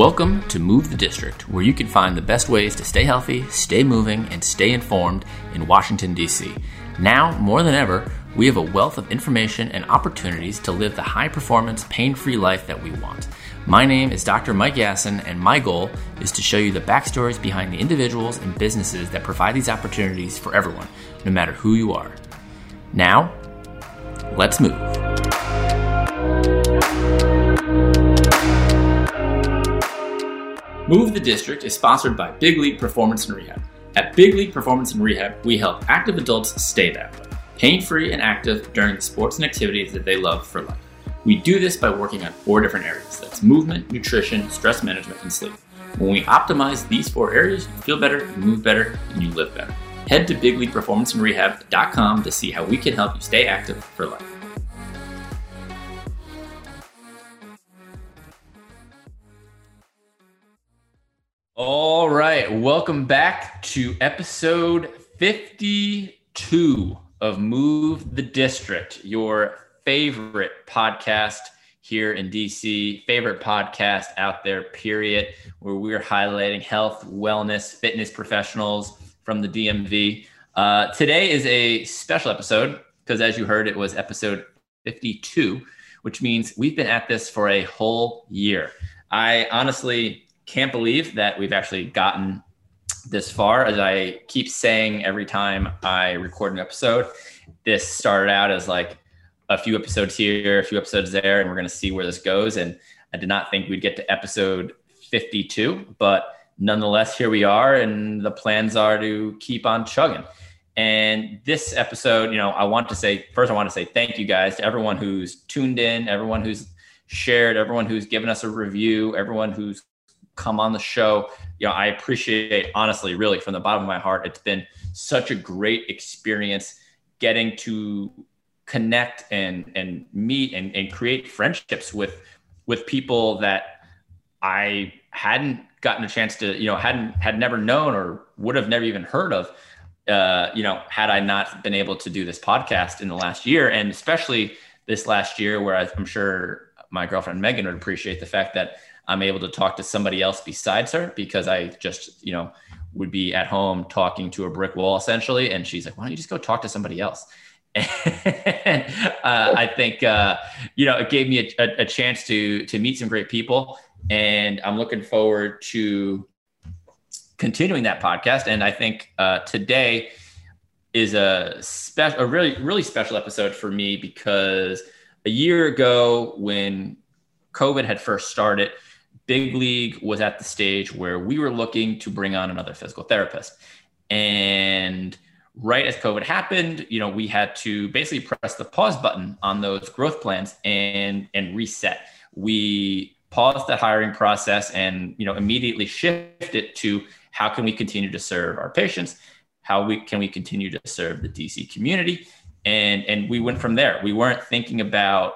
Welcome to Move the District, where you can find the best ways to stay healthy, stay moving, and stay informed in Washington, D.C. Now, more than ever, we have a wealth of information and opportunities to live the high performance, pain free life that we want. My name is Dr. Mike Yassin, and my goal is to show you the backstories behind the individuals and businesses that provide these opportunities for everyone, no matter who you are. Now, let's move. Move the District is sponsored by Big League Performance and Rehab. At Big League Performance and Rehab, we help active adults stay that way, pain free and active during the sports and activities that they love for life. We do this by working on four different areas that's movement, nutrition, stress management, and sleep. When we optimize these four areas, you feel better, you move better, and you live better. Head to bigleagueperformanceandrehab.com to see how we can help you stay active for life. All right, welcome back to episode 52 of Move the District, your favorite podcast here in DC, favorite podcast out there, period, where we're highlighting health, wellness, fitness professionals from the DMV. Uh, today is a special episode because, as you heard, it was episode 52, which means we've been at this for a whole year. I honestly can't believe that we've actually gotten this far. As I keep saying every time I record an episode, this started out as like a few episodes here, a few episodes there, and we're going to see where this goes. And I did not think we'd get to episode 52, but nonetheless, here we are, and the plans are to keep on chugging. And this episode, you know, I want to say first, I want to say thank you guys to everyone who's tuned in, everyone who's shared, everyone who's given us a review, everyone who's come on the show. You know, I appreciate honestly, really from the bottom of my heart. It's been such a great experience getting to connect and and meet and, and create friendships with with people that I hadn't gotten a chance to, you know, hadn't had never known or would have never even heard of. Uh, you know, had I not been able to do this podcast in the last year, and especially this last year, where I'm sure my girlfriend Megan would appreciate the fact that I'm able to talk to somebody else besides her because I just, you know, would be at home talking to a brick wall essentially. And she's like, why don't you just go talk to somebody else? And uh, I think, uh, you know, it gave me a, a, a chance to, to meet some great people. And I'm looking forward to continuing that podcast. And I think uh, today is a special, a really, really special episode for me because a year ago when COVID had first started, Big League was at the stage where we were looking to bring on another physical therapist. And right as COVID happened, you know, we had to basically press the pause button on those growth plans and and reset. We paused the hiring process and you know immediately shifted to how can we continue to serve our patients? How we can we continue to serve the DC community? And and we went from there. We weren't thinking about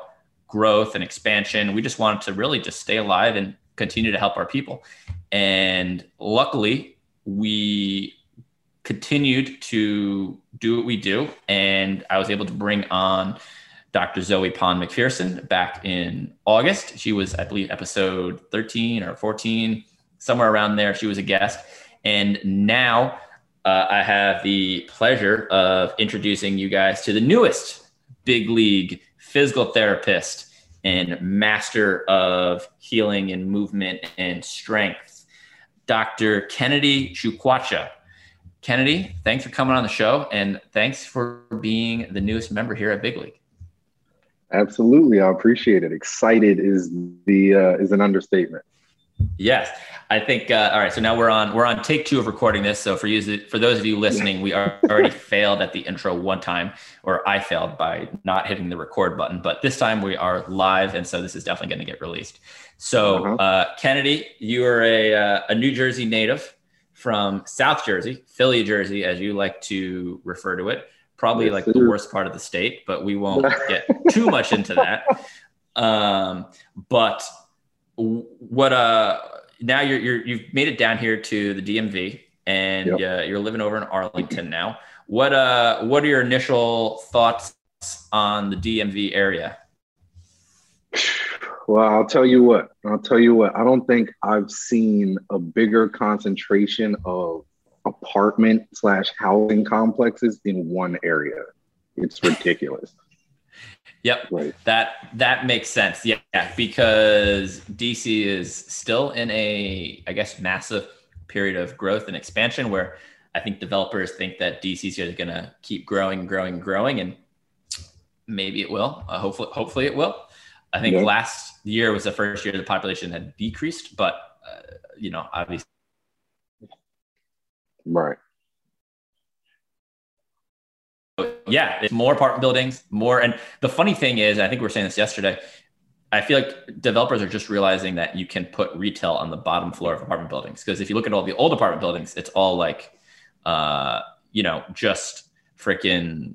growth and expansion. We just wanted to really just stay alive and continue to help our people. And luckily, we continued to do what we do. And I was able to bring on Dr. Zoe Pond McPherson back in August. She was, I believe, episode 13 or 14, somewhere around there. She was a guest. And now uh, I have the pleasure of introducing you guys to the newest big league physical therapist and master of healing and movement and strength, Dr. Kennedy Chukwuacha. Kennedy, thanks for coming on the show and thanks for being the newest member here at Big League. Absolutely, I appreciate it. Excited is the uh, is an understatement. Yes, I think. Uh, all right, so now we're on we're on take two of recording this. So for you, for those of you listening, we are already failed at the intro one time, or I failed by not hitting the record button. But this time we are live, and so this is definitely going to get released. So uh-huh. uh, Kennedy, you are a uh, a New Jersey native from South Jersey, Philly, Jersey, as you like to refer to it. Probably yes, like the worst part of the state, but we won't get too much into that. Um, but what uh now you're, you're you've made it down here to the DMV and yep. uh, you're living over in Arlington now. What uh what are your initial thoughts on the DMV area? Well, I'll tell you what. I'll tell you what. I don't think I've seen a bigger concentration of apartment slash housing complexes in one area. It's ridiculous. Yep. Right. That that makes sense. Yeah, because DC is still in a I guess massive period of growth and expansion where I think developers think that DC is going to keep growing, growing, growing and maybe it will. Uh, hopefully hopefully it will. I think yeah. last year was the first year the population had decreased, but uh, you know, obviously Right yeah, it's more apartment buildings, more. And the funny thing is, I think we were saying this yesterday. I feel like developers are just realizing that you can put retail on the bottom floor of apartment buildings. Because if you look at all the old apartment buildings, it's all like, uh, you know, just freaking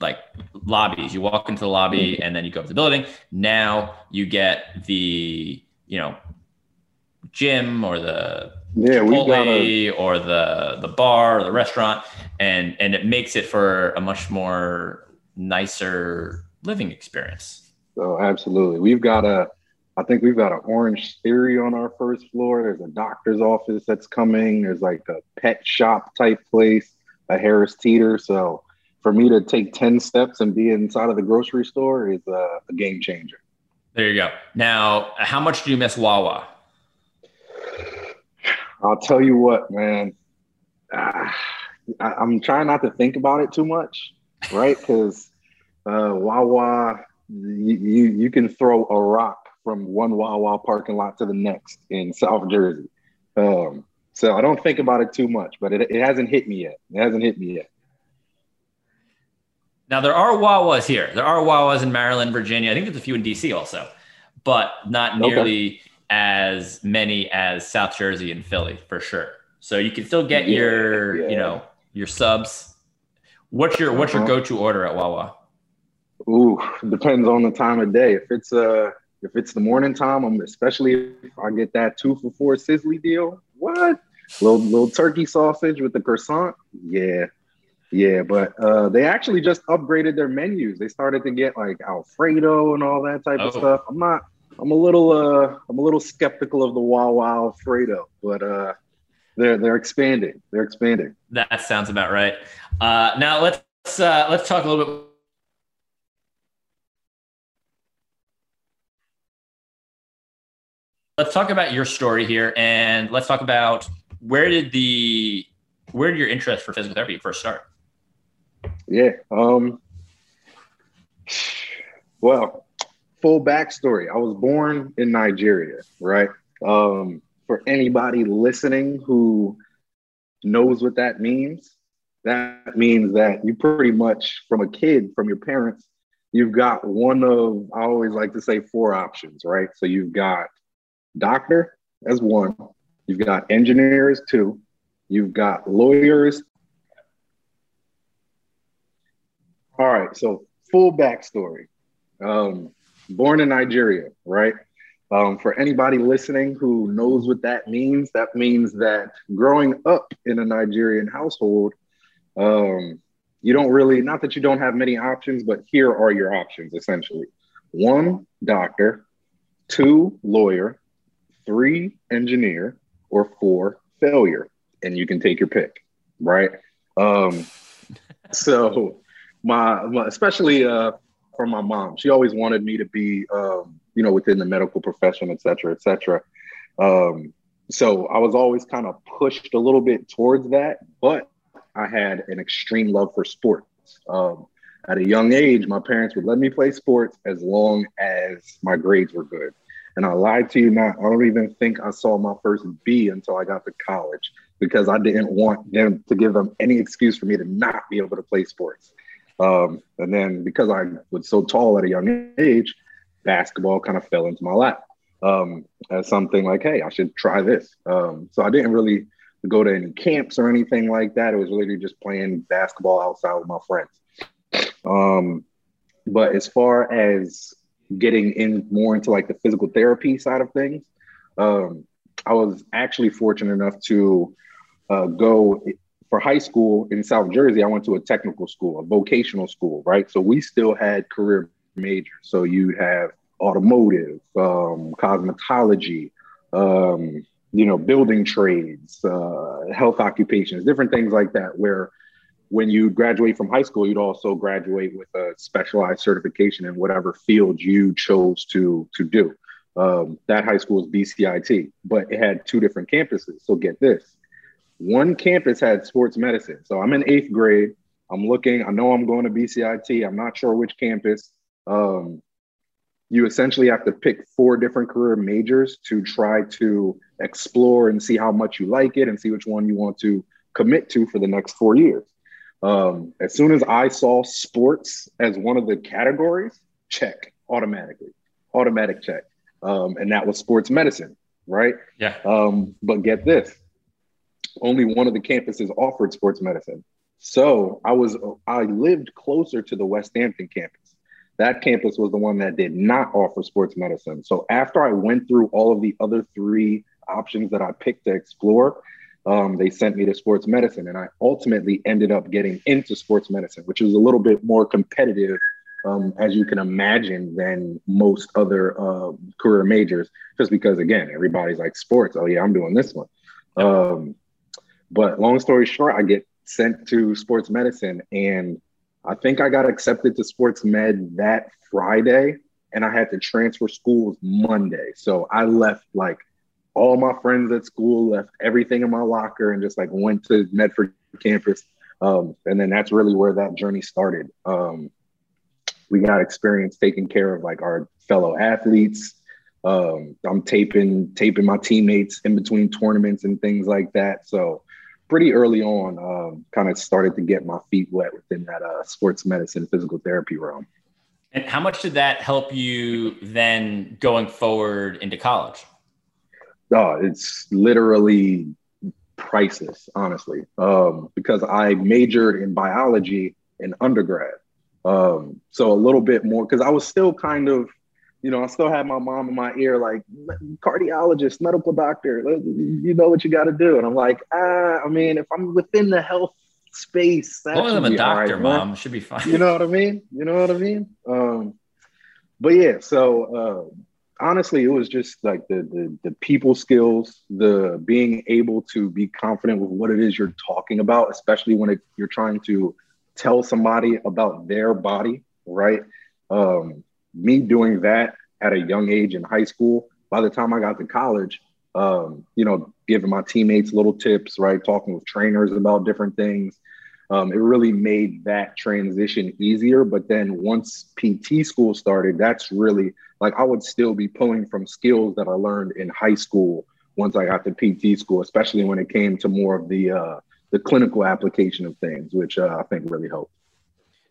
like lobbies. You walk into the lobby and then you go up the building. Now you get the, you know, gym or the yeah, Chipotle gotta... or the the bar or the restaurant, and and it makes it for a much more nicer living experience. Oh, absolutely. We've got a, I think we've got an Orange Theory on our first floor. There's a doctor's office that's coming. There's like a pet shop type place, a Harris Teeter. So for me to take 10 steps and be inside of the grocery store is a, a game changer. There you go. Now, how much do you miss Wawa? I'll tell you what, man. Uh, I, am trying not to think about it too much, right? Because uh, Wawa, you, you you can throw a rock from one Wawa parking lot to the next in South Jersey. Um, so I don't think about it too much, but it, it hasn't hit me yet. It hasn't hit me yet. Now there are Wawas here. There are Wawas in Maryland, Virginia. I think there's a few in DC also, but not nearly. Okay as many as South Jersey and Philly for sure. So you can still get yeah, your, yeah. you know, your subs. What's your what's your uh-huh. go-to order at Wawa? Ooh, depends on the time of day. If it's uh if it's the morning time, I'm especially if I get that two for four sizzly deal. What? Little little turkey sausage with the croissant. Yeah. Yeah, but uh, they actually just upgraded their menus. They started to get like Alfredo and all that type oh. of stuff. I'm not I'm a little uh I'm a little skeptical of the Wawa Alfredo, but uh they're they're expanding. They're expanding. That sounds about right. Uh now let's uh let's talk a little bit Let's talk about your story here and let's talk about where did the where did your interest for physical therapy first start? Yeah. Um well, full backstory. I was born in Nigeria, right? Um, for anybody listening who knows what that means, that means that you pretty much, from a kid, from your parents, you've got one of, I always like to say, four options, right? So you've got doctor as one, you've got engineers two, you've got lawyers. All right, so full backstory. Um, born in Nigeria, right? Um, for anybody listening who knows what that means, that means that growing up in a Nigerian household, um, you don't really, not that you don't have many options, but here are your options essentially one, doctor, two, lawyer, three, engineer, or four, failure. And you can take your pick, right? Um, so, my, my especially uh, from my mom. She always wanted me to be, um, you know, within the medical profession, et cetera, et cetera. Um, so I was always kind of pushed a little bit towards that, but I had an extreme love for sports. Um, at a young age, my parents would let me play sports as long as my grades were good. And I lied to you not. I don't even think I saw my first B until I got to college because I didn't want them to give them any excuse for me to not be able to play sports. Um, and then because I was so tall at a young age, basketball kind of fell into my lap um, as something like, hey, I should try this. Um, so I didn't really go to any camps or anything like that. It was literally just playing basketball outside with my friends. Um, but as far as getting in more into like the physical therapy side of things, um, I was actually fortunate enough to uh, go for high school in South Jersey, I went to a technical school, a vocational school, right? So we still had career majors. So you'd have automotive, um, cosmetology, um, you know, building trades, uh, health occupations, different things like that. Where when you graduate from high school, you'd also graduate with a specialized certification in whatever field you chose to to do. Um, that high school is BCIT, but it had two different campuses. So get this: one campus had sports medicine. So I'm in eighth grade. I'm looking. I know I'm going to BCIT. I'm not sure which campus. Um, you essentially have to pick four different career majors to try to explore and see how much you like it and see which one you want to commit to for the next four years. Um, as soon as I saw sports as one of the categories, check automatically, automatic check. Um, and that was sports medicine, right? Yeah. Um, but get this only one of the campuses offered sports medicine. So I was I lived closer to the Westampton campus. That campus was the one that did not offer sports medicine. So after I went through all of the other three options that I picked to explore, um, they sent me to sports medicine, and I ultimately ended up getting into sports medicine, which was a little bit more competitive, um, as you can imagine, than most other uh, career majors. Just because, again, everybody's like sports. Oh yeah, I'm doing this one. Um, but long story short, I get sent to sports medicine, and I think I got accepted to sports med that Friday, and I had to transfer schools Monday. So I left like all my friends at school, left everything in my locker, and just like went to Medford campus. Um, and then that's really where that journey started. Um, we got experience taking care of like our fellow athletes. Um, I'm taping taping my teammates in between tournaments and things like that. So pretty early on, um, kind of started to get my feet wet within that uh, sports medicine, physical therapy realm. And how much did that help you then going forward into college? Oh, it's literally priceless, honestly, um, because I majored in biology in undergrad. Um, so a little bit more because I was still kind of you know, I still had my mom in my ear, like cardiologist, medical doctor, you know what you got to do. And I'm like, ah, I mean, if I'm within the health space, that well, I'm a doctor, right, mom, man. should be fine. You know what I mean? You know what I mean? Um, but yeah, so uh, honestly, it was just like the, the the people skills, the being able to be confident with what it is you're talking about, especially when it, you're trying to tell somebody about their body, right? Um, me doing that at a young age in high school, by the time I got to college, um, you know, giving my teammates little tips, right? Talking with trainers about different things. Um, it really made that transition easier. But then once PT school started, that's really like I would still be pulling from skills that I learned in high school once I got to PT school, especially when it came to more of the uh, the clinical application of things, which uh, I think really helped.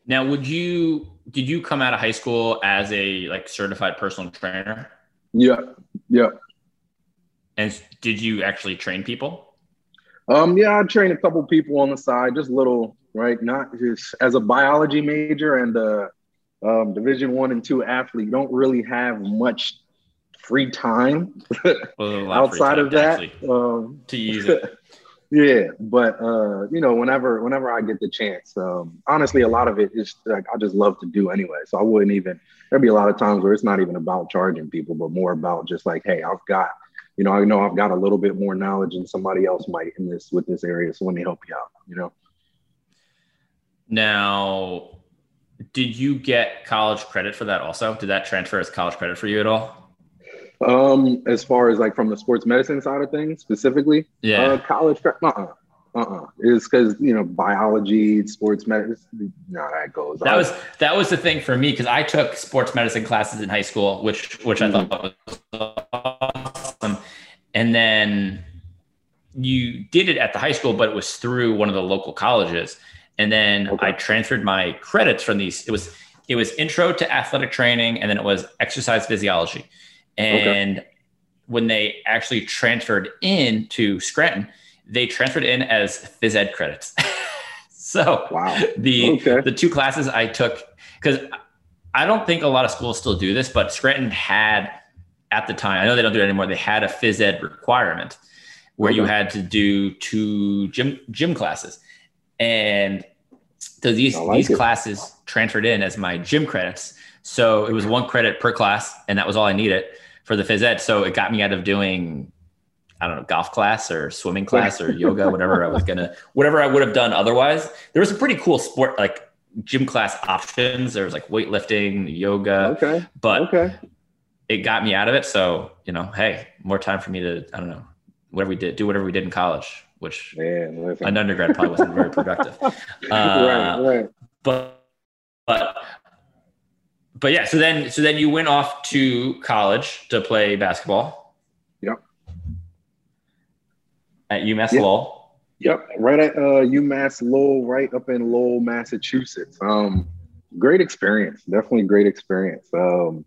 Now, would you did you come out of high school as a like certified personal trainer? Yeah, yeah. And did you actually train people? Um, yeah, I trained a couple people on the side, just little, right? Not just as a biology major and a um, Division one and two athlete. You don't really have much free time well, outside free time, of that um, to use it. Yeah, but uh, you know, whenever whenever I get the chance, um, honestly, a lot of it is like I just love to do anyway. So I wouldn't even. There'd be a lot of times where it's not even about charging people, but more about just like, hey, I've got, you know, I know I've got a little bit more knowledge than somebody else might in this with this area. So let me help you out. You know. Now, did you get college credit for that? Also, did that transfer as college credit for you at all? Um, as far as like from the sports medicine side of things specifically, yeah, uh, college, uh, uh-uh, uh-uh. It's because you know biology, sports medicine. No, that goes. That was that was the thing for me because I took sports medicine classes in high school, which which mm-hmm. I thought was awesome, and then you did it at the high school, but it was through one of the local colleges, and then okay. I transferred my credits from these. It was it was intro to athletic training, and then it was exercise physiology. And okay. when they actually transferred in to Scranton, they transferred in as phys ed credits. so wow. the okay. the two classes I took because I don't think a lot of schools still do this, but Scranton had at the time, I know they don't do it anymore, they had a phys ed requirement where okay. you had to do two gym gym classes. And So these like these it. classes transferred in as my gym credits. So it was one credit per class, and that was all I needed for the phys ed. So it got me out of doing I don't know, golf class or swimming class or yoga, whatever I was gonna, whatever I would have done otherwise. There was some pretty cool sport like gym class options. There was like weightlifting, yoga. Okay. But okay. it got me out of it. So, you know, hey, more time for me to, I don't know, whatever we did, do whatever we did in college, which Man, an undergrad probably wasn't very productive. Uh, right, right. But, but, but yeah, so then, so then you went off to college to play basketball. Yep. At UMass yep. Lowell. Yep, right at uh, UMass Lowell, right up in Lowell, Massachusetts. Um, great experience, definitely great experience. Um,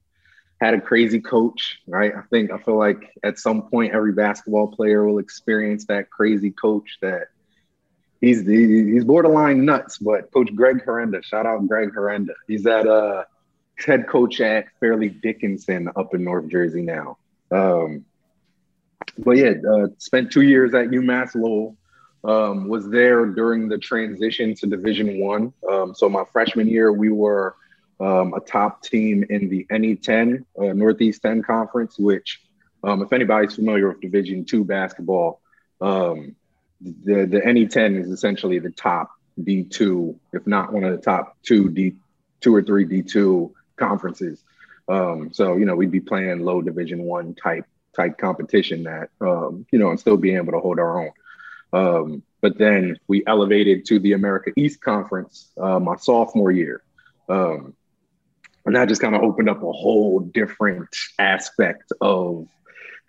had a crazy coach, right? I think I feel like at some point every basketball player will experience that crazy coach that he's he's borderline nuts. But Coach Greg Herenda, shout out Greg Herenda. He's at uh head coach at Fairleigh Dickinson up in North Jersey now. Um, but yeah, uh, spent two years at UMass Lowell. Um, was there during the transition to Division One. Um, so my freshman year, we were um, a top team in the NE10 uh, Northeast 10 Conference, which, um, if anybody's familiar with Division Two basketball, um, the the NE10 is essentially the top D2, if not one of the top two D two or three D2 conferences. Um, so you know we'd be playing low Division One type type competition that you know and still being able to hold our own. Um, but then we elevated to the America East Conference uh, my sophomore year. Um, and that just kind of opened up a whole different aspect of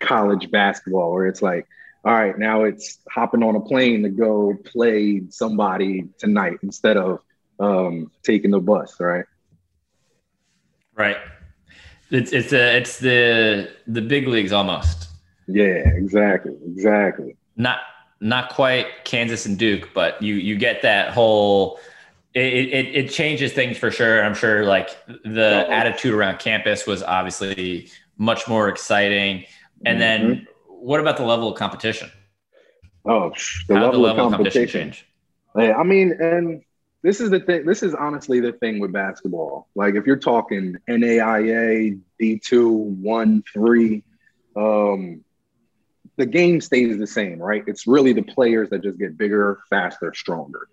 college basketball where it's like, all right, now it's hopping on a plane to go play somebody tonight instead of um, taking the bus, right? Right. It's it's a, it's the the big leagues almost. Yeah, exactly, exactly. Not not quite Kansas and Duke, but you you get that whole. It, it, it changes things for sure. I'm sure like the oh. attitude around campus was obviously much more exciting. And mm-hmm. then what about the level of competition? Oh, the How level, the level of competition, competition change? Yeah, I mean, and this is the thing. This is honestly the thing with basketball. Like if you're talking NAIA, D2, one, three, um, the game stays the same, right? It's really the players that just get bigger, faster, stronger,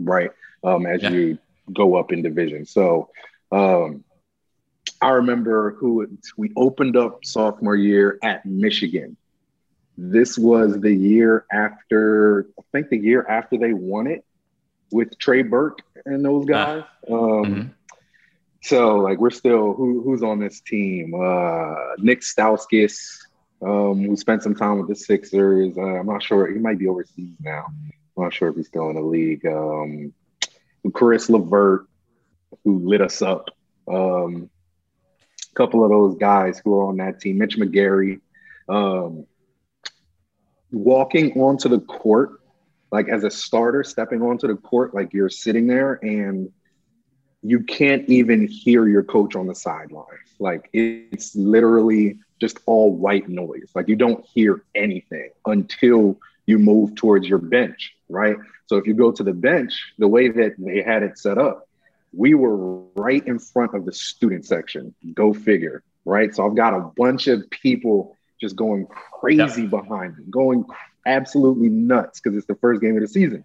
right? Um, as yeah. you go up in division. So um, I remember who we opened up sophomore year at Michigan. This was the year after, I think the year after they won it with Trey Burke and those ah. guys. Um, mm-hmm. So like we're still who, who's on this team? Uh, Nick Stauskas, um, we spent some time with the Sixers. Uh, I'm not sure he might be overseas now. I'm not sure if he's still in the league. Um, Caris LeVert, who lit us up. Um, a couple of those guys who are on that team. Mitch McGary. Um, walking onto the court, like as a starter, stepping onto the court, like you're sitting there and you can't even hear your coach on the sideline. Like it's literally just all white noise. Like you don't hear anything until you move towards your bench, right? So if you go to the bench, the way that they had it set up, we were right in front of the student section. Go figure, right? So I've got a bunch of people just going crazy yep. behind me, going absolutely nuts because it's the first game of the season.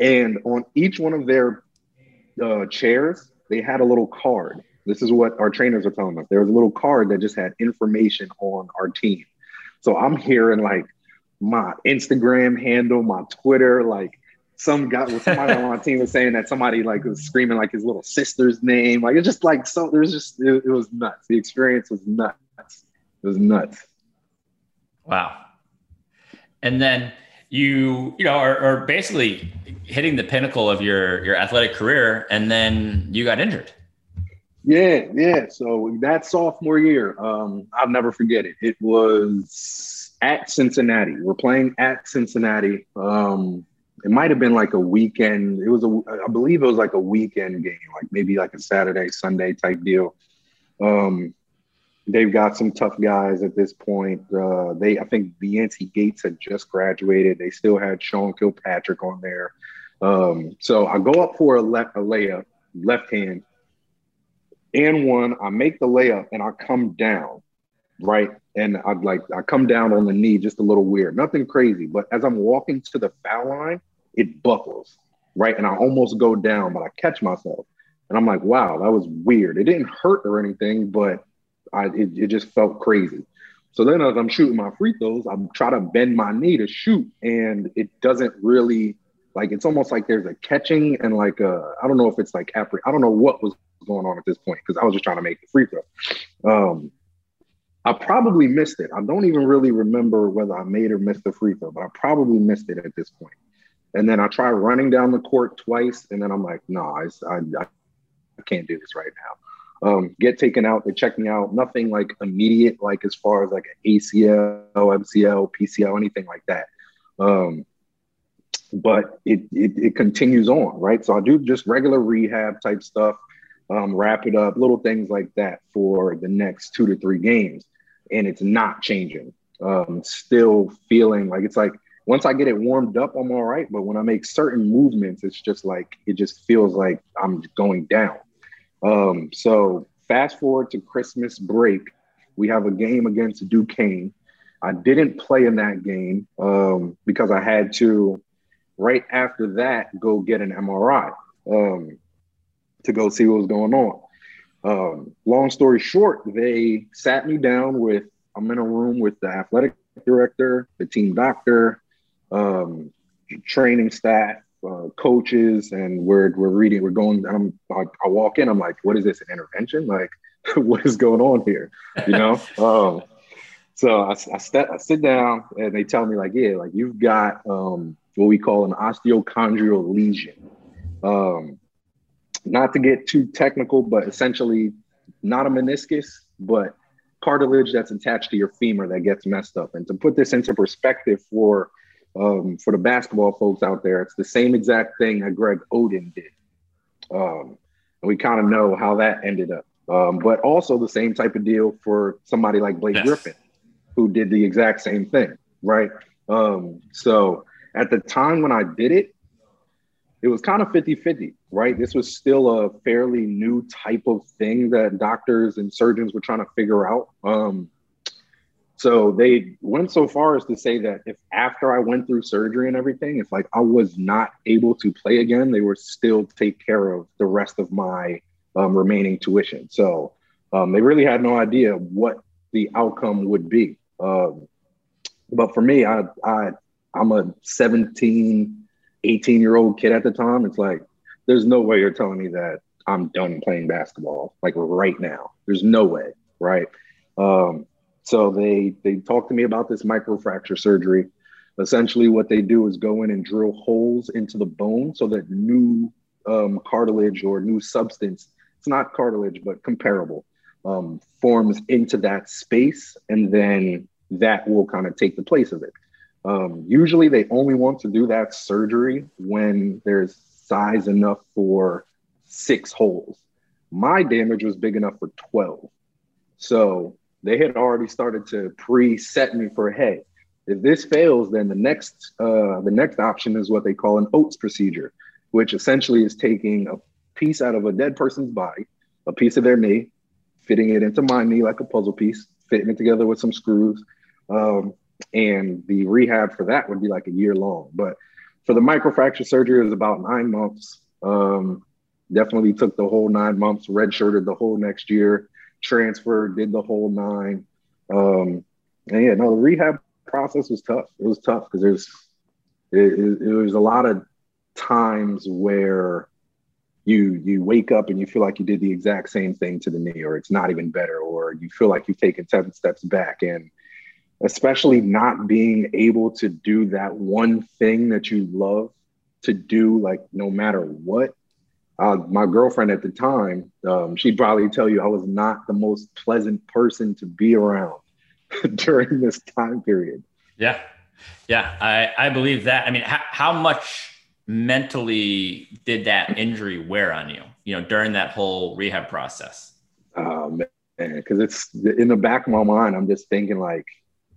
And on each one of their uh, chairs, they had a little card this is what our trainers are telling us. There was a little card that just had information on our team. So I'm hearing like my Instagram handle, my Twitter, like some guy with somebody on my team was saying that somebody like was screaming like his little sister's name. Like it's just like so there's just it, it was nuts. The experience was nuts. It was nuts. Wow. And then you you know are, are basically hitting the pinnacle of your your athletic career and then you got injured yeah, yeah. So that sophomore year, um, I'll never forget it. It was at Cincinnati. We're playing at Cincinnati. Um, it might have been like a weekend. It was a, I believe it was like a weekend game, like maybe like a Saturday, Sunday type deal. Um, they've got some tough guys at this point. Uh, they, I think, Yancey Gates had just graduated. They still had Sean Kilpatrick on there. Um, so I go up for a, le- a layup, left hand, and one. I make the layup and I come down, right? And I'd like I come down on the knee, just a little weird, nothing crazy. But as I'm walking to the foul line, it buckles, right? And I almost go down, but I catch myself. And I'm like, wow, that was weird. It didn't hurt or anything, but I it, it just felt crazy. So then as I'm shooting my free throws, I'm trying to bend my knee to shoot, and it doesn't really like it's almost like there's a catching and like a I don't know if it's like after I don't know what was going on at this point because I was just trying to make the free throw. Um, I probably missed it. I don't even really remember whether I made or missed the free throw, but I probably missed it at this point. And then I try running down the court twice, and then I'm like, no, I, I, I can't do this right now. Um, get taken out, they check me out. Nothing like immediate, like as far as like an ACL, MCL, PCL, anything like that. Um, but it, it, it continues on, right? So I do just regular rehab type stuff, um, wrap it up, little things like that for the next two to three games, and it's not changing. Um, still feeling like it's like once I get it warmed up, I'm all right. But when I make certain movements, it's just like it just feels like I'm going down. Um, so fast forward to Christmas break, we have a game against Duquesne. I didn't play in that game um, because I had to. Right after that, go get an MRI um, to go see what was going on. Um, long story short, they sat me down with. I'm in a room with the athletic director, the team doctor, um, training staff, uh, coaches, and we're we're reading. We're going. I'm, I, I, walk in. I'm like, what is this? An intervention? Like, what is going on here? You know. um, so I, I, step, I sit down, and they tell me like, yeah, like you've got um, what we call an osteochondral lesion. Um, not to get too technical, but essentially not a meniscus, but cartilage that's attached to your femur that gets messed up. And to put this into perspective for um, for the basketball folks out there, it's the same exact thing that Greg Oden did. Um, and we kind of know how that ended up. Um, but also the same type of deal for somebody like Blake yes. Griffin, who did the exact same thing, right? Um, so at the time when I did it, it was kind of 50 50, right? This was still a fairly new type of thing that doctors and surgeons were trying to figure out. Um, so they went so far as to say that if after I went through surgery and everything, if like I was not able to play again, they would still take care of the rest of my um, remaining tuition. So um, they really had no idea what the outcome would be. Um, but for me, I, I I'm a 17, 18 year old kid at the time. It's like there's no way you're telling me that I'm done playing basketball like right now. There's no way, right? Um, so they they talked to me about this microfracture surgery. Essentially, what they do is go in and drill holes into the bone so that new um, cartilage or new substance, it's not cartilage, but comparable, um, forms into that space. And then that will kind of take the place of it. Um, usually, they only want to do that surgery when there's size enough for six holes. My damage was big enough for 12. So they had already started to pre-set me for hey if this fails then the next uh, the next option is what they call an OATS procedure which essentially is taking a piece out of a dead person's body a piece of their knee fitting it into my knee like a puzzle piece fitting it together with some screws um, and the rehab for that would be like a year long. But for the microfracture surgery it was about nine months. Um, definitely took the whole nine months redshirted the whole next year transferred, did the whole nine. Um, and yeah, no, the rehab process was tough. It was tough because there's it, it, it was a lot of times where you you wake up and you feel like you did the exact same thing to the knee, or it's not even better, or you feel like you've taken seven steps back, and especially not being able to do that one thing that you love to do, like no matter what, uh, my girlfriend at the time, um, she'd probably tell you I was not the most pleasant person to be around during this time period. Yeah. Yeah. I, I believe that. I mean, how, how much mentally did that injury wear on you, you know, during that whole rehab process? Oh, man. Because it's in the back of my mind, I'm just thinking like,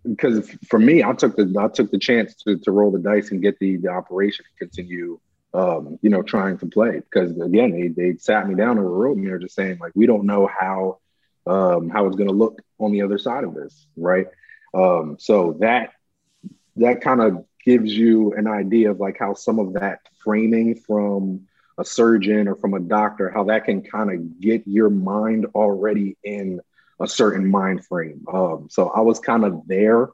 because for me, I took the I took the chance to, to roll the dice and get the, the operation to continue um, you know, trying to play. Because again, they they sat me down and wrote me, they're just saying like, we don't know how um, how it's going to look on the other side of this, right? Um, so that that kind of gives you an idea of like how some of that framing from a surgeon or from a doctor, how that can kind of get your mind already in a certain mind frame. Um, so I was kind of there.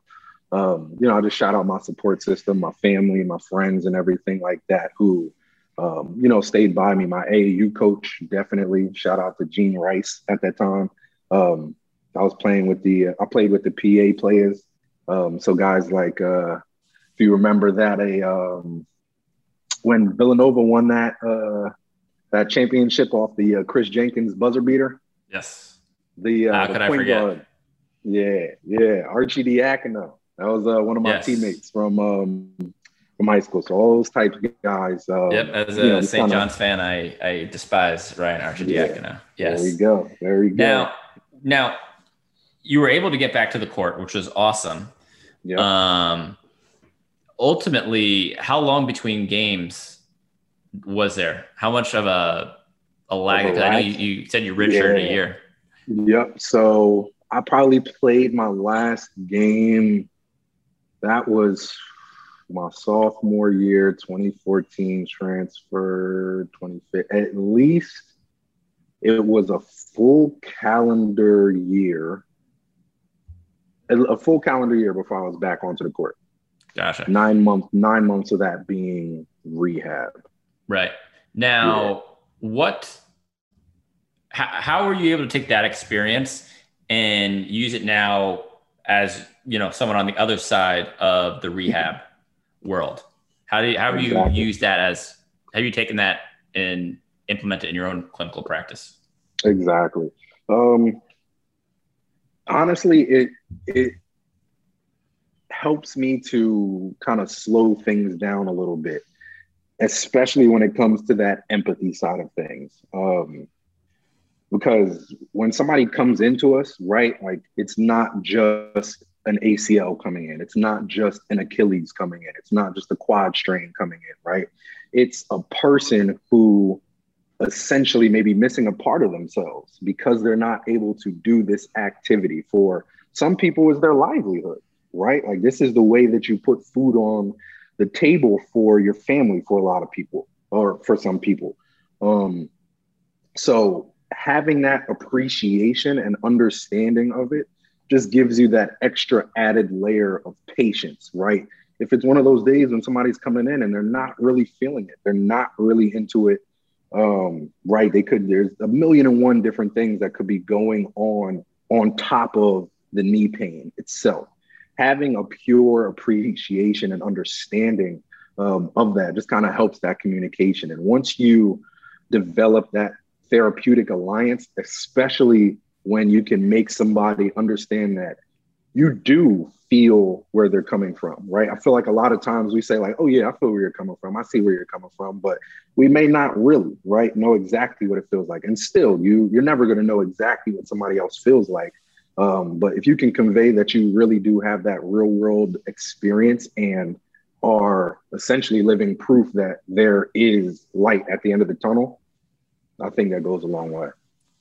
Um, you know, I just shout out my support system, my family, my friends, and everything like that who, um, you know, stayed by me. My AAU coach, definitely. Shout out to Gene Rice at that time. Um, I was playing with the, I played with the PA players. Um, so guys like, uh, if you remember that, a um, when Villanova won that uh, that championship off the uh, Kris Jenkins buzzer beater. Yes. The, uh, How the could I forget? guard. Yeah, yeah. Arcidiacono. That was uh, one of my Yes. teammates from um, from high school. So all those types of guys. Um, Yep. As a you know, St. John's fan, I, I despise Ryan Arcidiacono. Yes. There you go. There you go. Now, now you were able to get back to the court, which was awesome. yeah. Um, ultimately, how long between games was there? How much of a a lag? Of a 'Cause I know lag? you, you said you redshirted a year. Yep. So I probably played my last game. That was my sophomore year, 2014 transfer, 25. At least it was a full calendar year. A full calendar year before I was back onto the court. Gotcha. Nine months, nine months of that being rehab. Right. Now, what how, how were you able to take that experience and use it now as, you know, someone on the other side of the rehab world? How do you, how have you Exactly. used that as have you taken that and implemented it in your own clinical practice? Exactly. Um, honestly, it it helps me to kind of slow things down a little bit, especially when it comes to that empathy side of things. Um, because when somebody comes into us, right, like it's not just an ACL coming in, it's not just an Achilles coming in, it's not just a quad strain coming in, right? It's a person who essentially maybe missing a part of themselves because they're not able to do this activity. For some people is their livelihood right? Like this is the way that you put food on the table for your family for a lot of people or for some people. Um so having that appreciation and understanding of it just gives you that extra added layer of patience right if it's one of those days when somebody's coming in and they're not really feeling it they're not really into it um, right? They could, there's a million and one different things that could be going on on top of the knee pain itself. Having a pure appreciation and understanding um, of that just kind of helps that communication. And once you develop that therapeutic alliance, especially when you can make somebody understand that you do feel where they're coming from, right? I feel like a lot of times we say, like, oh, yeah, I feel where you're coming from. I see where you're coming from. But we may not really, right, know exactly what it feels like. And still, you, you're never going to know exactly what somebody else feels like. Um, but if you can convey that you really do have that real world experience and are essentially living proof that there is light at the end of the tunnel, I think that goes a long way.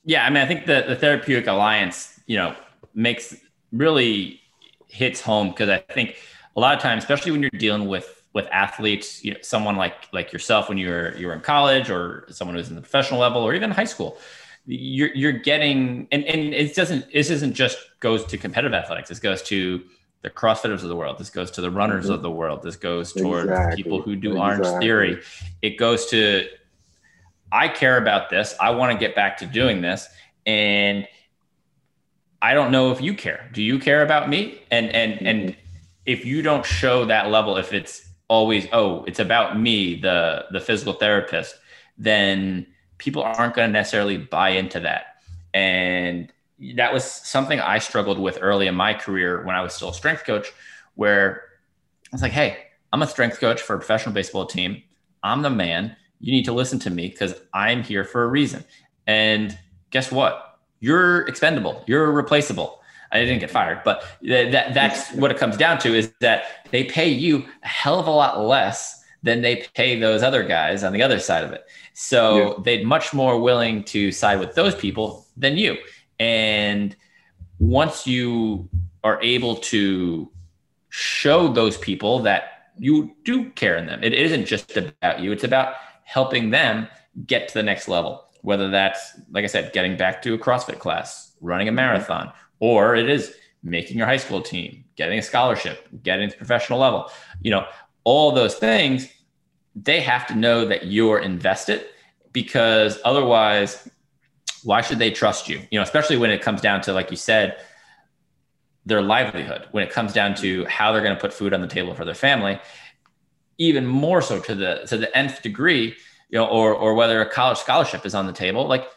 Yeah, I mean, I think the, the therapeutic alliance, you know, makes really hits home because I think a lot of times, especially when you're dealing with with athletes, you know, someone like like yourself when you're you're in college or someone who's in the professional level or even high school, you're you're getting and and it doesn't this isn't just goes to competitive athletics. This goes to the CrossFitters of the world. This goes to the runners Mhm. of the world. This goes towards Exactly. people who do Orange Exactly. Theory. It goes to I care about this. I want to get back to doing this. And I don't know if you care. Do you care about me? And and and mm-hmm. if you don't show that level, if it's always, oh, it's about me, the the physical therapist, then people aren't going to necessarily buy into that. And that was something I struggled with early in my career when I was still a strength coach, where I was like, hey, I'm a strength coach for a professional baseball team. I'm the man. You need to listen to me because I'm here for a reason. And guess what? You're expendable. You're replaceable. I didn't get fired, but th- that that's what it comes down to is that they pay you a hell of a lot less than they pay those other guys on the other side of it. So yeah. they'd much more willing to side with those people than you. And once you are able to show those people that you do care in them, it isn't just about you, it's about helping them get to the next level. Whether that's, like I said, getting back to a CrossFit class, running a mm-hmm. marathon, or it is making your high school team, getting a scholarship, getting to professional level, you know, all those things, they have to know that you're invested because otherwise, why should they trust you? You know, especially when it comes down to, like you said, their livelihood, when it comes down to how they're going to put food on the table for their family, even more so to the to the nth degree, you know, or or whether a college scholarship is on the table, like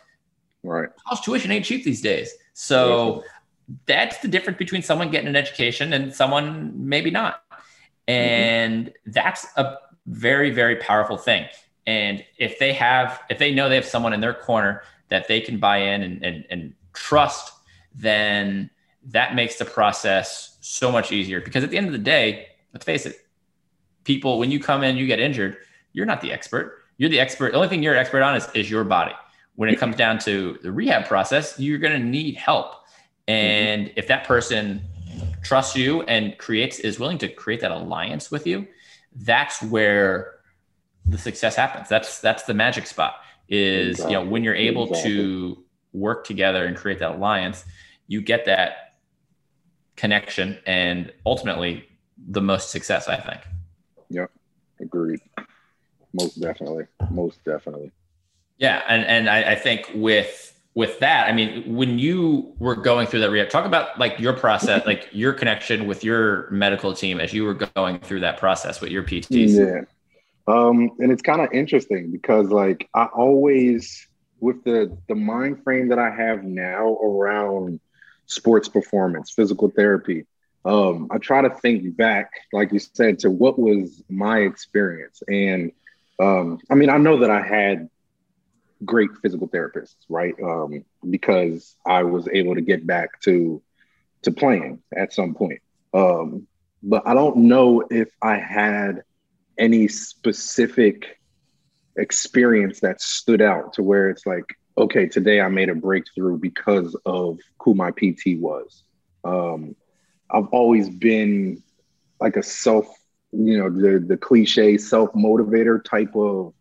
right, college tuition ain't cheap these days. So that's the difference between someone getting an education and someone maybe not. And mm-hmm. that's a very, very powerful thing. And if they have, if they know they have someone in their corner that they can buy in and, and, and trust, then that makes the process so much easier. Because at the end of the day, let's face it, people, when you come in, you get injured, you're not the expert. You're the expert. The only thing you're an expert on is, is your body. When it comes down to the rehab process, you're going to need help. And mm-hmm. if that person trusts you and creates is willing to create that alliance with you, that's where the success happens. That's that's the magic spot. Is exactly. you know when you're able exactly. to work together and create that alliance, you get that connection and ultimately the most success. I think. Yep, agreed. Most definitely. Most definitely. Yeah, and and I, I think with with that, I mean, when you were going through that rehab, talk about like your process, like your connection with your medical team as you were going through that process with your PTs. Yeah. Um, and it's kind of interesting because like I always with the the mind frame that I have now around sports performance, physical therapy, um, I try to think back, like you said, to what was my experience. And um, I mean, I know that I had great physical therapists, right? Um, because I was able to get back to to playing at some point. Um, but I don't know if I had any specific experience that stood out to where it's like, okay, today I made a breakthrough because of who my PT was. Um, I've always been like a self, you know, the the cliche self motivator type of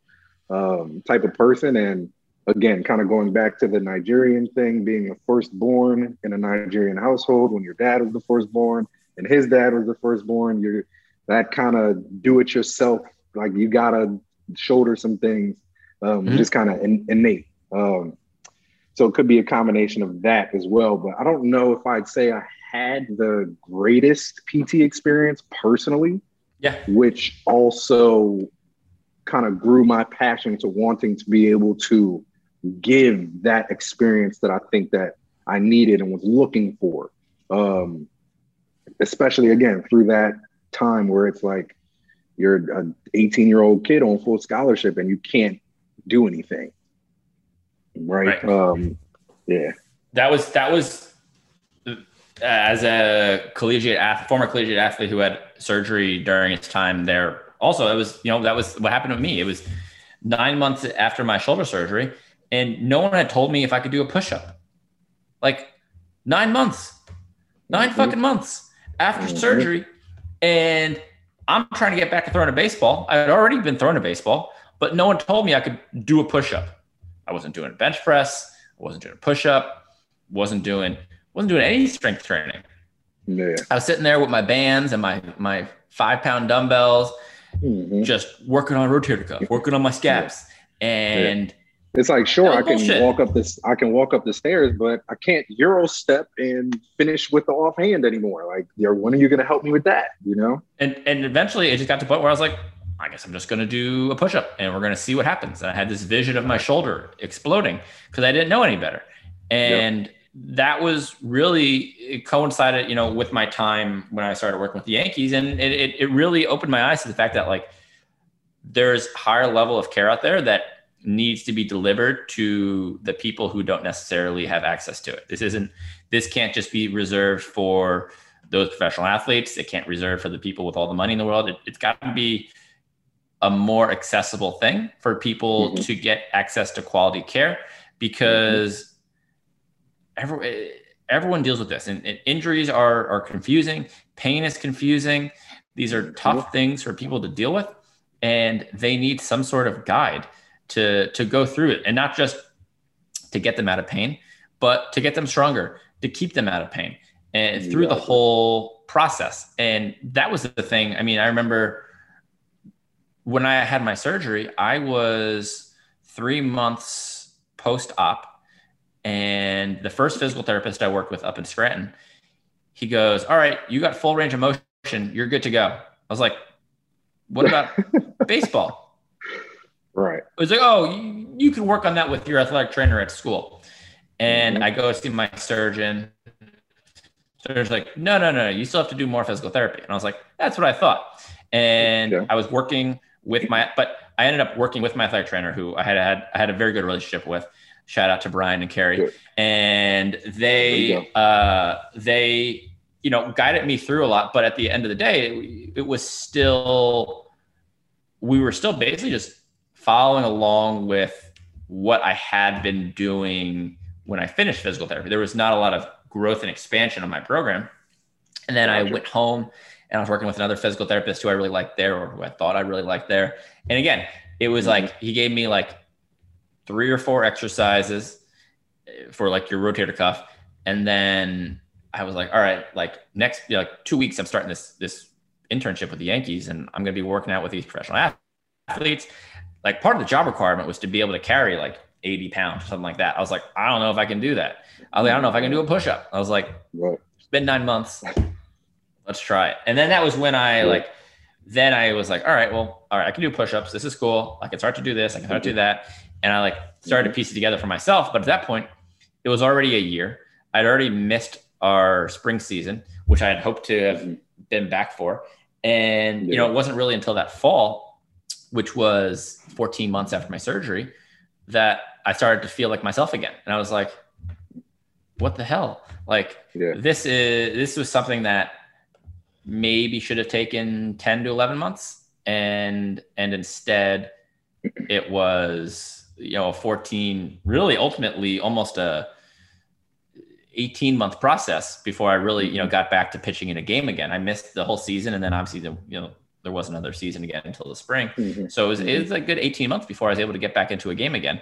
um, type of person. And again, kind of going back to the Nigerian thing, being a firstborn in a Nigerian household when your dad was the firstborn and his dad was the firstborn, you're that kind of do it yourself, like you gotta shoulder some things, um, mm-hmm. just kind of in, innate. Um, so it could be a combination of that as well. But I don't know if I'd say I had the greatest PT experience personally. Yeah. Which also kind of grew my passion to wanting to be able to give that experience that I think that I needed and was looking for. Um, especially again through that time where it's like you're an 18 year old kid on full scholarship and you can't do anything. Right. right. Um, yeah. That was, that was uh, as a collegiate athlete, former collegiate athlete who had surgery during his time there. Also, it was, you know, that was what happened to me. It was nine months after my shoulder surgery and no one had told me if I could do a push up. Like nine months, 9 mm-hmm. fucking months after mm-hmm. surgery. And I'm trying to get back to throwing a baseball. I had already been throwing a baseball, but no one told me I could do a push up. I wasn't doing a bench press. I wasn't doing a push up. Wasn't doing wasn't doing any strength training. Yeah. I was sitting there with my bands and my my five pound dumbbells, mm-hmm. just working on rotator cuff, working on my scaps, yeah. and yeah. It's like, sure, I can bullshit. walk up this, I can walk up the stairs, but I can't euro step and finish with the offhand anymore. Like, when are you going to help me with that? You know? And and eventually, it just got to the point where I was like, I guess I'm just going to do a push up, and we're going to see what happens. And I had this vision of my shoulder exploding because I didn't know any better, and yep. that was really it coincided, you know, with my time when I started working with the Yankees, and it, it, it really opened my eyes to the fact that like there's higher level of care out there that needs to be delivered to the people who don't necessarily have access to it. This isn't this can't just be reserved for those professional athletes. It can't reserve for the people with all the money in the world. It, has got to be a more accessible thing for people mm-hmm. to get access to quality care because mm-hmm. every, everyone deals with this and, and, injuries are, are confusing pain is confusing. These are tough things for people to deal with and they need some sort of guide to to go through it and not just to get them out of pain but to get them stronger to keep them out of pain and through the whole process. And that was the thing. I mean i remember when I had my surgery, I was three months post op. And the first physical therapist I worked with up in Scranton, he goes, All right, you got full range of motion. You're good to go. I was like, What about baseball? Right. I was like, Oh, you, you, can work on that with your athletic trainer at school. And mm-hmm. I go see my surgeon. Surgeon's like, No, no, no, you still have to do more physical therapy. And I was like, That's what I thought. And yeah. I was working with my, but I ended up working with my athletic trainer who I had had I had a very good relationship with. Shout out to Brian and Carrie, good. and they uh, they you know guided me through a lot. But at the end of the day, it, it was still we were still basically just following along with what I had been doing when I finished physical therapy. There was not a lot of growth and expansion on my program. And then. I went home and I was working with another physical therapist who I really liked there, or who I thought I really liked there. And again, it was mm-hmm. like he gave me like three or four exercises for like your rotator cuff, and then I was like, all right, like next you know, like two weeks, I'm starting this this internship with the Yankees, and I'm going to be working out with these professional athletes. Like part of the job requirement was to be able to carry like 80 pounds or something like that. I was like, I don't know if I can do that. I was like, I don't know if I can do a push up. I was like, it's been nine months let's try it. And then that was when I like, then I was like, all right, well, all right, I can do push-ups. This is cool. I can start to do this. I can start to do that. And I like started to mm-hmm. piece it together for myself. But at that point, it was already a year. I'd already missed our spring season, which I had hoped to have mm-hmm. been back for. And, you know, it wasn't really until that fall, which was 14 months after my surgery, that I started to feel like myself again. And I was like, what the hell? Like yeah. this is, this was something that maybe should have taken 10 to 11 months. And and instead it was you know a 14 really ultimately almost a 18 month process before i really you know got back to pitching in a game again. I missed the whole season and then obviously the, you know there was another season again until the spring. Mm-hmm. so it was, it was a good 18 months before i was able to get back into a game again.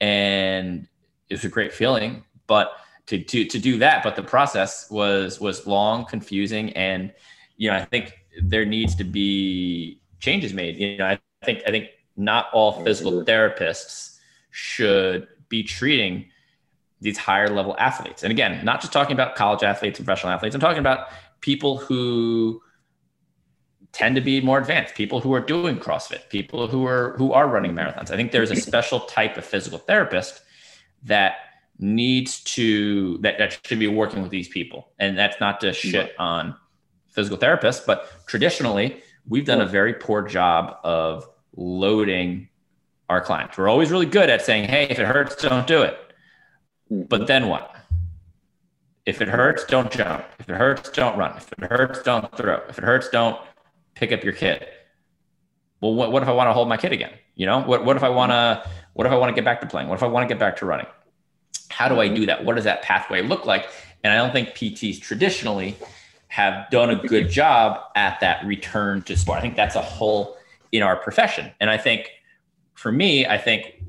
And it was a great feeling but to, to, to do that but the process was was long confusing and you know, I think there needs to be changes made. You know, I think I think not all physical therapists should be treating these higher level athletes. And again, not just talking about college athletes and professional athletes. I'm talking about people who tend to be more advanced, people who are doing CrossFit, people who are who are running marathons. I think there's a special type of physical therapist that needs to that, that should be working with these people. And that's not to shit on physical therapists, but traditionally, we've done a very poor job of loading our clients. We're always really good at saying, hey, if it hurts, don't do it. Mm-hmm. But then what? If it hurts, don't jump. If it hurts, don't run. If it hurts, don't throw. If it hurts, don't pick up your kid. Well, what, what if I want to hold my kid again? You know, what, what if I want to, what if I want to get back to playing? What if I want to get back to running? How do I do that? What does that pathway look like? And I don't think PTs traditionally have done a good job at that return to sport. I think that's a hole in our profession. And I think for me, I think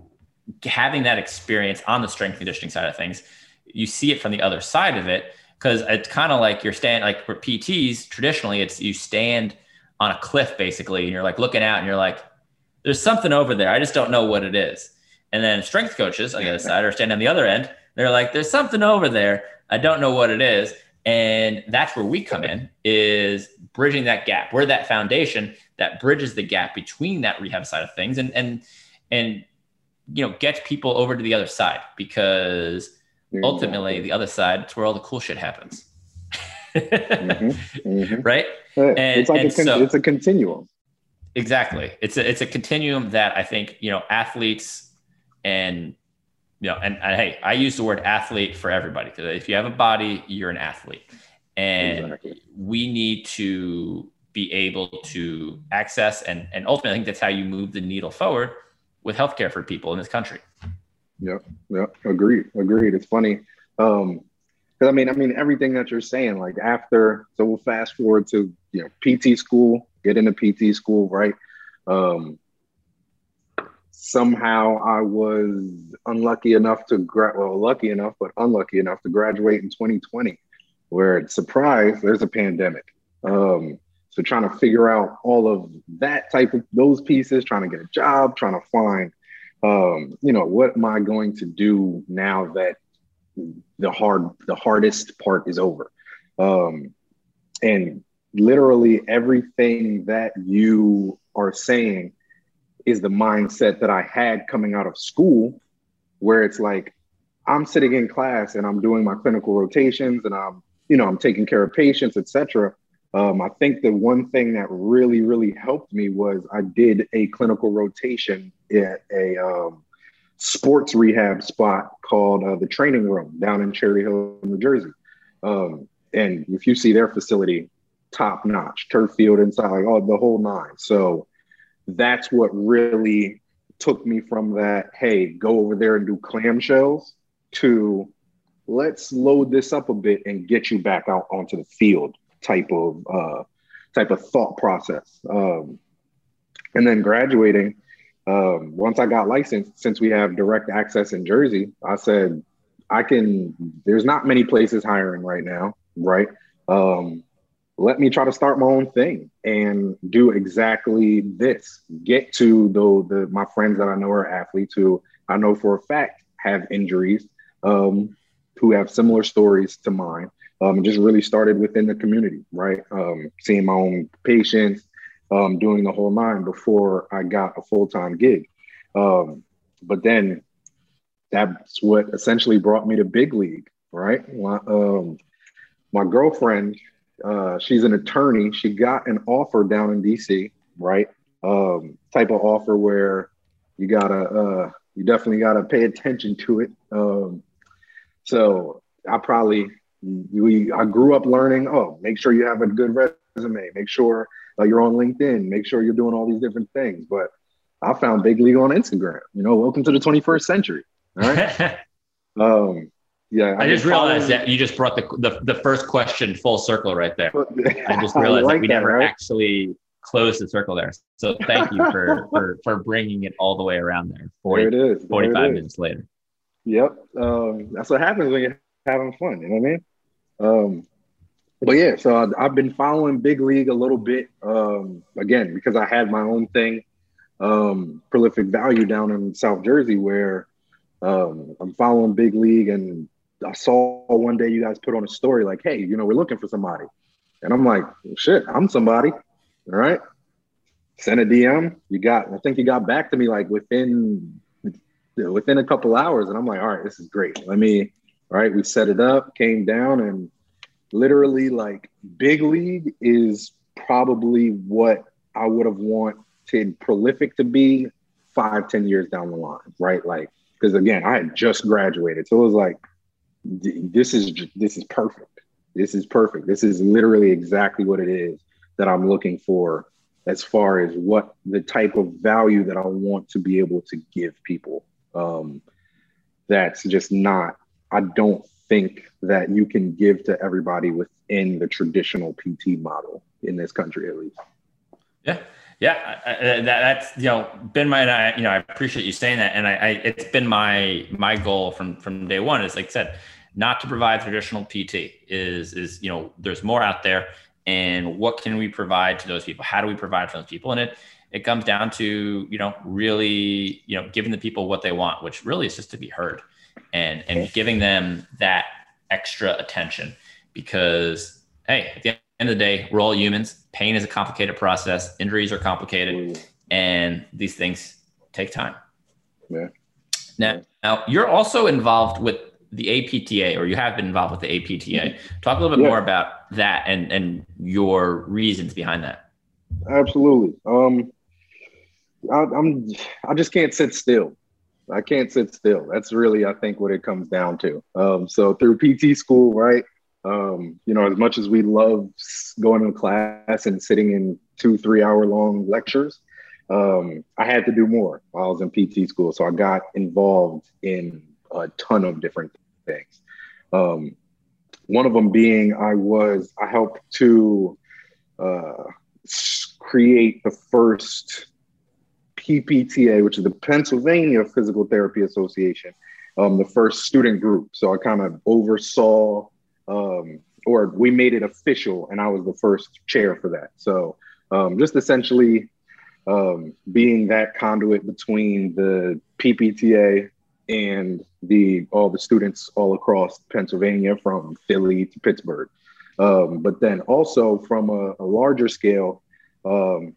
having that experience on the strength conditioning side of things, you see it from the other side of it because it's kind of like you're standing like for PTs traditionally it's you stand on a cliff basically and you're like looking out and you're like there's something over there I just don't know what it is and then strength coaches on the other side are standing on the other end they're like there's something over there I don't know what it is and that's where we come in is bridging that gap. We're that foundation that bridges the gap between that rehab side of things and and and you know gets people over to the other side because ultimately the other side is where all the cool shit happens. mm-hmm, mm-hmm. Right? And, it's like a con- so, it's a continuum. Exactly. It's a it's a continuum that I think, you know, athletes and you know, and, and, hey, I use the word athlete for everybody because if you have a body, you're an athlete, and exactly. we need to be able to access and and ultimately I think that's how you move the needle forward with healthcare for people in this country. Yeah, yeah, agreed, agreed. It's funny. Um, I mean, I mean everything that you're saying. Like after, so we'll fast forward to you know PT school, get into PT school, right? Um, somehow I was unlucky enough to grad, well, lucky enough, but unlucky enough to graduate in 2020, where surprise, there's a pandemic. Um, so trying to figure out all of that type of those pieces, trying to get a job, trying to find, um, you know, what am I going to do now that the hard, the hardest part is over? Um, and literally everything that you are saying is the mindset that I had coming out of school, where it's like I'm sitting in class and I'm doing my clinical rotations and I'm, you know, I'm taking care of patients, etc. Um, I think the one thing that really, really helped me was I did a clinical rotation at a um, sports rehab spot called uh, the Training Room down in Cherry Hill, New Jersey. Um, and if you see their facility, top notch, turf field inside, like oh, the whole nine. So that's what really took me from that, hey, go over there and do clamshells to let's load this up a bit and get you back out onto the field type of uh, type of thought process. Um, and then graduating, um, once I got licensed, since we have direct access in Jersey, I said I can. There's not many places hiring right now, right? Um, let me try to start my own thing and do exactly this. Get to the, the my friends that I know are athletes who I know for a fact have injuries, um, who have similar stories to mine. Um, just really started within the community, right? Um, seeing my own patients, um, doing the whole nine before I got a full time gig. Um, but then that's what essentially brought me to big league, right? My, um, my girlfriend uh, she's an attorney. She got an offer down in DC, right? Um, type of offer where you gotta, uh, you definitely gotta pay attention to it. Um, so I probably, we, I grew up learning. Oh, make sure you have a good resume. Make sure uh, you're on LinkedIn. Make sure you're doing all these different things. But I found Big League on Instagram. You know, welcome to the 21st century. All right. um, yeah, I, I just realized that you just brought the, the, the first question full circle right there. I just realized I like that we that, never right? actually closed the circle there. So thank you for for for bringing it all the way around there. 40, there it is. 45 it minutes later. Yep. Um, that's what happens when you're having fun. You know what I mean? Um, but yeah, so I, have been following Big League a little bit. Um, again, because I had my own thing, um, prolific value down in South Jersey, where um, I'm following Big League and I saw one day you guys put on a story like, hey, you know, we're looking for somebody. And I'm like, shit, I'm somebody. All right. Send a DM. You got, I think you got back to me like within within a couple hours. And I'm like, all right, this is great. Let me, all right, we set it up, came down, and literally like big league is probably what I would have wanted prolific to be five, ten years down the line, right? Like, because again, I had just graduated. So it was like, this is this is perfect. This is perfect. This is literally exactly what it is that I'm looking for as far as what the type of value that I want to be able to give people. Um, that's just not, I don't think that you can give to everybody within the traditional PT model in this country, at least. Yeah. Yeah, that, that's you know been my I, you know I appreciate you saying that, and I, I, it's been my my goal from from day one. Is like I said, not to provide traditional PT. Is is you know there's more out there, and what can we provide to those people? How do we provide for those people? And it it comes down to you know really you know giving the people what they want, which really is just to be heard, and and giving them that extra attention because hey at the end of the day we're all humans pain is a complicated process. Injuries are complicated, mm. and these things take time. Yeah. Now, now you're also involved with the APTA, or you have been involved with the APTA. Mm-hmm. Talk a little bit yeah. more about that and and your reasons behind that. Absolutely. Um, I, I'm I just can't sit still. I can't sit still. That's really, I think, what it comes down to. Um, so through PT school, right? Um, you know, as much as we love going to class and sitting in two, three hour long lectures, um, I had to do more while I was in PT school. So I got involved in a ton of different things. Um, one of them being I was, I helped to uh, create the first PPTA, which is the Pennsylvania Physical Therapy Association, um, the first student group. So I kind of oversaw, um, or we made it official, and I was the first chair for that. So um, just essentially um, being that conduit between the PPTA and the all the students all across Pennsylvania, from Philly to Pittsburgh. Um, but then also from a, a larger scale, um,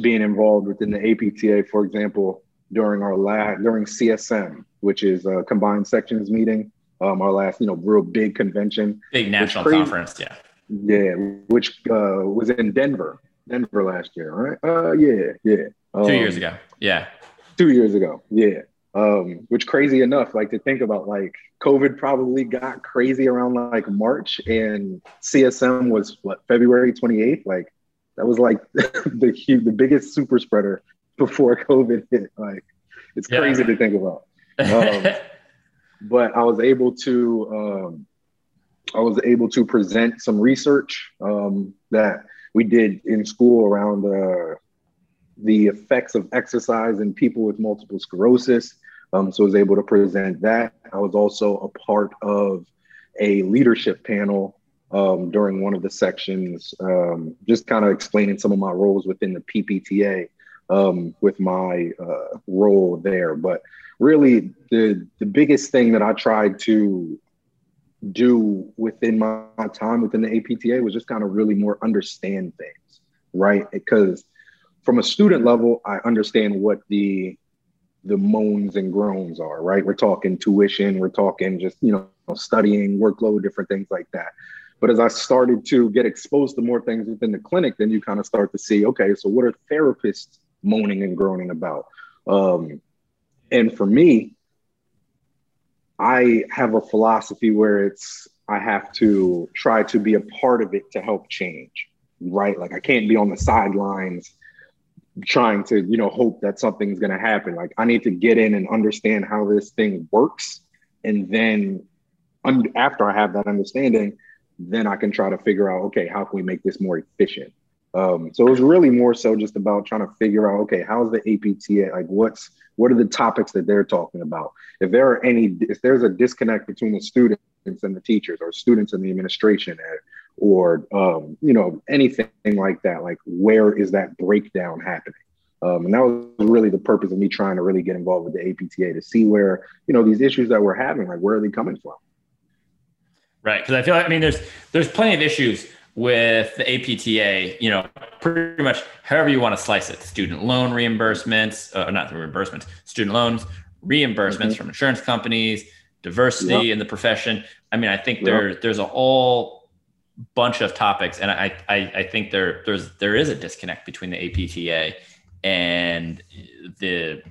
being involved within the APTA, for example, during our last during CSM, which is a combined sections meeting, um, our last you know real big convention, big national conference, yeah, yeah, which uh, was in Denver, Denver last year, right? Uh, yeah, yeah, um, two years ago, yeah, two years ago, yeah. Um, which crazy enough, like to think about, like COVID probably got crazy around like March, and CSM was what February twenty eighth, like that was like the the biggest super spreader before COVID hit. Like it's crazy yeah. to think about. Um, but I was able to um, I was able to present some research um, that we did in school around uh, the effects of exercise in people with multiple sclerosis. Um, so I was able to present that. I was also a part of a leadership panel um, during one of the sections, um, just kind of explaining some of my roles within the PPTA um, with my uh, role there. But really, the the biggest thing that I tried to do within my, time within the APTA was just kind of really more understand things, right? Because from a student level, I understand what the the moans and groans are, right? We're talking tuition, we're talking just, you know, studying, workload, different things like that. But as I started to get exposed to more things within the clinic, then you kind of start to see, okay, so what are therapists moaning and groaning about? Um, and for me, I have a philosophy where it's I have to try to be a part of it to help change, right? Like I can't be on the sidelines trying to, you know, hope that something's going to happen. Like I need to get in and understand how this thing works, and then un- after I have that understanding, then I can try to figure out, okay, how can we make this more efficient? Um, so it was really more so just about trying to figure out, okay, how's the APTA? Like, what's what are the topics that they're talking about? If there are any, if there's a disconnect between the students and the teachers, or students and the administration, or um, you know anything like that, like where is that breakdown happening? Um, and that was really the purpose of me trying to really get involved with the APTA to see where you know these issues that we're having, like where are they coming from? Right. Because I feel like, I mean, there's there's plenty of issues with the APTA, you know, pretty much however you want to slice it. Student loan reimbursements, uh, not reimbursements, student loans, reimbursements mm-hmm. from insurance companies, diversity yep. in the profession. I mean, I think there there's a whole bunch of topics, and I, I I think there there's there is a disconnect between the APTA and the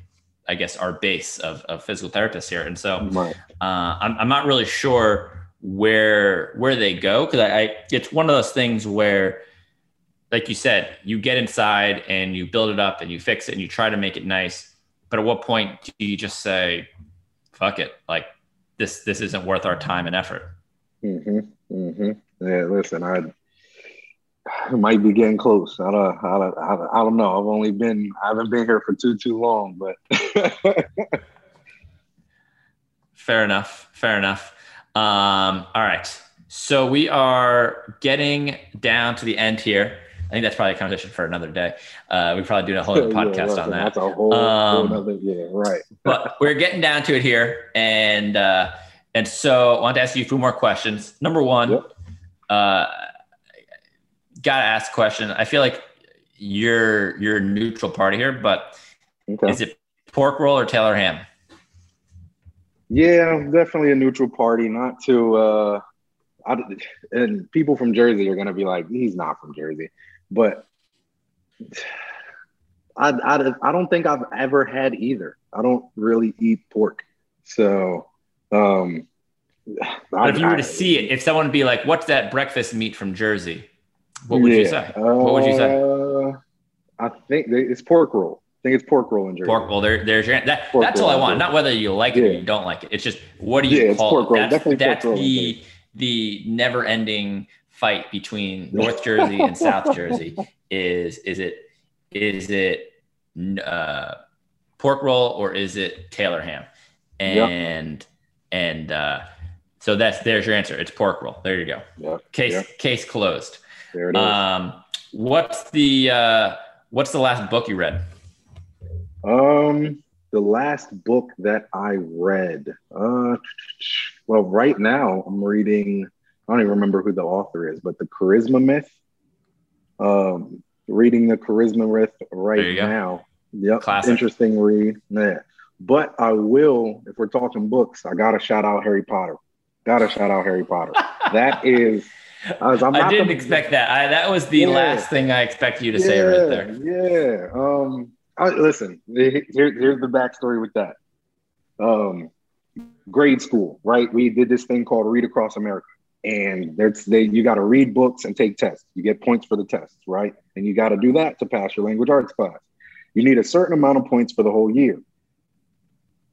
I guess our base of, of physical therapists here. And so right. uh, I'm, I'm not really sure where where they go. Because I, I it's one of those things where like you said you get inside and you build it up and you fix it and you try to make it nice. But at what point do you just say fuck it. Like this this isn't worth our time and effort. Mm-hmm, mm-hmm. yeah listen i might be getting close. I don't, I don't i don't know. I've only been i haven't been here for too too long but fair enough. Fair enough um, all right. So we are getting down to the end here. I think that's probably a conversation for another day. Uh, we probably do a whole other podcast yeah, on that. That's a whole, um, whole other, yeah, right. but we're getting down to it here, and uh, and so I want to ask you a few more questions. Number one, yep. uh, gotta ask a question. I feel like you're you're a neutral party here, but okay. is it pork roll or Taylor ham? Yeah, definitely a neutral party. Not to, uh, I, and people from Jersey are gonna be like, he's not from Jersey, but I, I, I don't think I've ever had either. I don't really eat pork, so um, But if you were to see it, if someone would be like, "What's that breakfast meat from Jersey?" What would yeah. you say? what would you say? Uh, I think it's pork roll. I think it's pork roll in Jersey. Pork roll. There, there's your, that. Pork that's all I want. Not whether you like it yeah. or you don't like it. It's just what do you yeah, call it? That's, Definitely that's the the never-ending fight between North Jersey and South Jersey. Is is it is it uh, pork roll or is it Taylor ham? And yep. and uh, so that's there's your answer. It's pork roll. There you go. Yep. Case case closed. There it is. Um, what's the uh, what's the last book you read? Um, the last book that I read. Uh, well, right now I'm reading. I don't even remember who the author is, but the Charisma Myth. Um, reading the Charisma Myth right now. Yep, Classic. interesting read. Yeah, but I will. If we're talking books, I gotta shout out Harry Potter. Gotta shout out Harry Potter. that is I, was, I didn't the, expect that. I, that was the yeah. last thing I expect you to yeah, say right there. Yeah. Um, I, listen, here, here's the backstory with that. Um, grade school, right? We did this thing called Read Across America, and there's they you got to read books and take tests. You get points for the tests, right? And you got to do that to pass your language arts class. You need a certain amount of points for the whole year.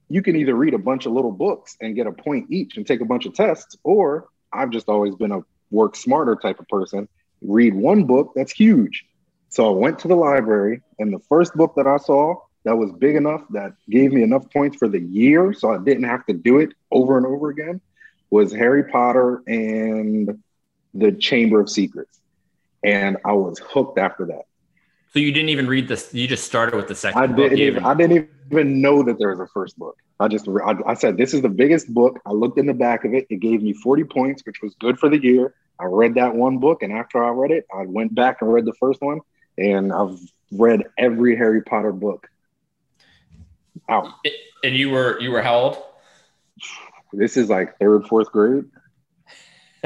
You can either read a bunch of little books and get a point each and take a bunch of tests, or I've just always been a work smarter type of person, read one book that's huge. So I went to the library, and the first book that I saw that was big enough that gave me enough points for the year, so I didn't have to do it over and over again, was Harry Potter and the Chamber of Secrets. And I was hooked after that. So you didn't even read this. You just started with the second. I didn't. Even, I didn't even know that there was a first book. I just I, I, said this is the biggest book. I looked in the back of it. It gave me 40 points, which was good for the year. I read that one book, and after I read it, I went back and read the first one, and I've read every Harry Potter book. Out. And you were you were how old? This is like third, fourth grade.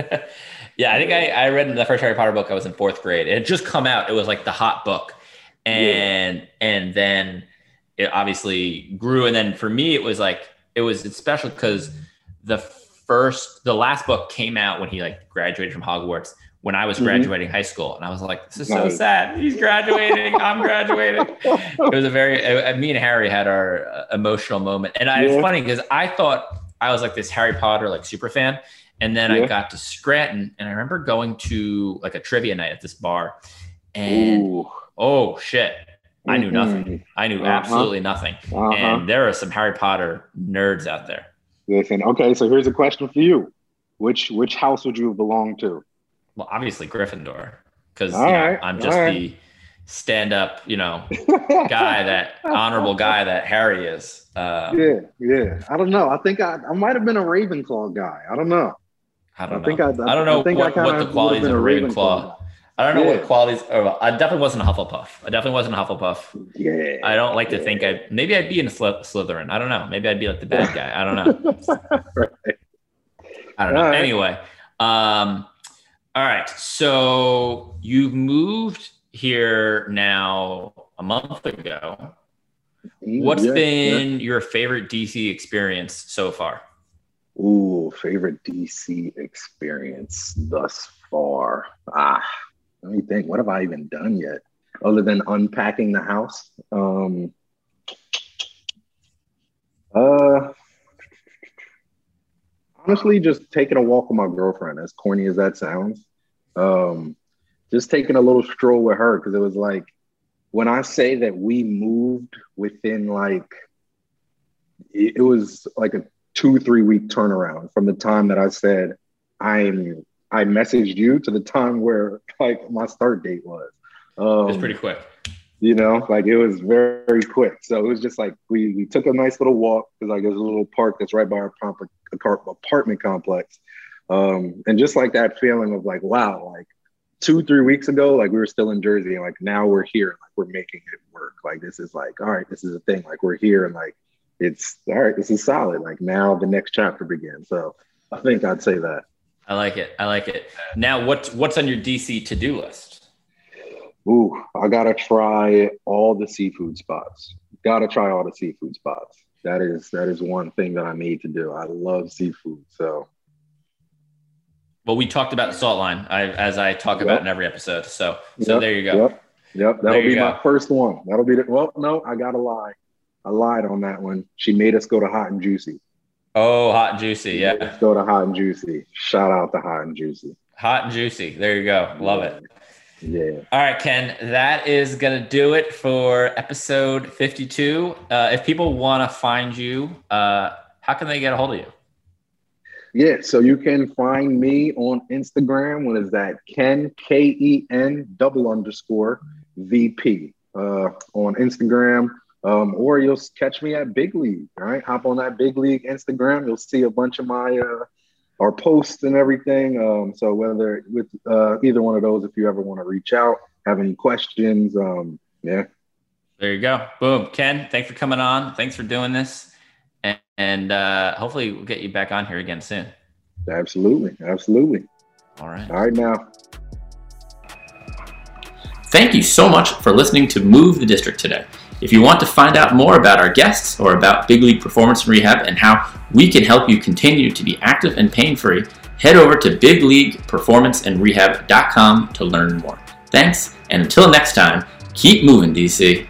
yeah, I think I, I read the first Harry Potter book. I was in fourth grade. It had just come out. It was like the hot book, and yeah. and then it obviously grew. And then for me, it was like it was it's special because the first the last book came out when he like graduated from Hogwarts when I was mm-hmm. graduating mm-hmm. high school, and I was like, "This is nice. so sad. He's graduating. I'm graduating." It was a very uh, me and Harry had our uh, emotional moment, and I, yeah. it's funny because I thought I was like this Harry Potter like super fan, and then yeah. I got to Scranton, and I remember going to like a trivia night at this bar, and Ooh. oh shit, I knew nothing. Mm-hmm. I knew uh-huh. absolutely nothing. Uh-huh. And there are some Harry Potter nerds out there. Listen, okay, so here's a question for you. Which which house would you belong to? Well, obviously Gryffindor, because right, I'm just right. the stand-up, you know, guy that honorable guy that Harry is. Uh, yeah, yeah. I don't know. I think I, I might have been a Ravenclaw guy. I don't know. I don't I know. Think I, I, I don't know what, what the qualities of a Ravenclaw. Ravenclaw. I don't know yeah. what qualities. Or I definitely wasn't a Hufflepuff. I definitely wasn't a Hufflepuff. Yeah. I don't like to yeah. think I. Maybe I'd be in a Slytherin. I don't know. Maybe I'd be like the bad guy. I don't know. right. I don't know. Right. Anyway, um, all right. So you've moved here now a month ago. What's yeah, been your favorite DC experience so far? Ooh, favorite DC experience thus far. Ah, let me think. What have I even done yet, other than unpacking the house? Um, uh, honestly, just taking a walk with my girlfriend. As corny as that sounds, um, just taking a little stroll with her because it was like when I say that we moved within like it was like a two three week turnaround from the time that I said I'm I messaged you to the time where like my start date was. Um, it's pretty quick. You know, like it was very, very quick. So it was just like we we took a nice little walk because like there's a little park that's right by our apartment complex, um, and just like that feeling of like wow, like two three weeks ago, like we were still in Jersey, and like now we're here, like we're making it work. Like this is like all right, this is a thing. Like we're here, and like it's all right. This is solid. Like now the next chapter begins. So I think I'd say that. I like it. I like it. Now, what's what's on your DC to do list? Ooh, I gotta try all the seafood spots. Gotta try all the seafood spots. That is that is one thing that I need to do. I love seafood, so Well, we talked about the salt line I, as I talk Yep. about in every episode. So, so Yep, there you go. Yep. Yep. That'll be go. my first one. That'll be the well, no, I gotta lie. I lied on that one. She made us go to hot and juicy. Oh, hot and juicy. Yeah. Let's go to hot and juicy. Shout out to hot and juicy. Hot and juicy. There you go. Love it. Yeah. All right, Ken, that is going to do it for episode 52. Uh, if people want to find you, uh, how can they get a hold of you? Yeah, so you can find me on Instagram. What is that? Ken K E N double underscore VP uh, on Instagram, um, or you'll catch me at Big League. All right, hop on that Big League Instagram. You'll see a bunch of my uh, our posts and everything. Um, so whether with uh, either one of those, if you ever want to reach out, have any questions, um, yeah, There you go. Boom. Ken, thanks for coming on. Thanks for doing this. And, and uh, hopefully we'll get you back on here again soon. absolutely, absolutely. All right. All right, now. Thank you so much for listening to Move the District today. If you want to find out more about our guests or about Big League Performance and Rehab and how we can help you continue to be active and pain free, head over to bigleagueperformanceandrehab.com to learn more. Thanks, and until next time, keep moving, DC.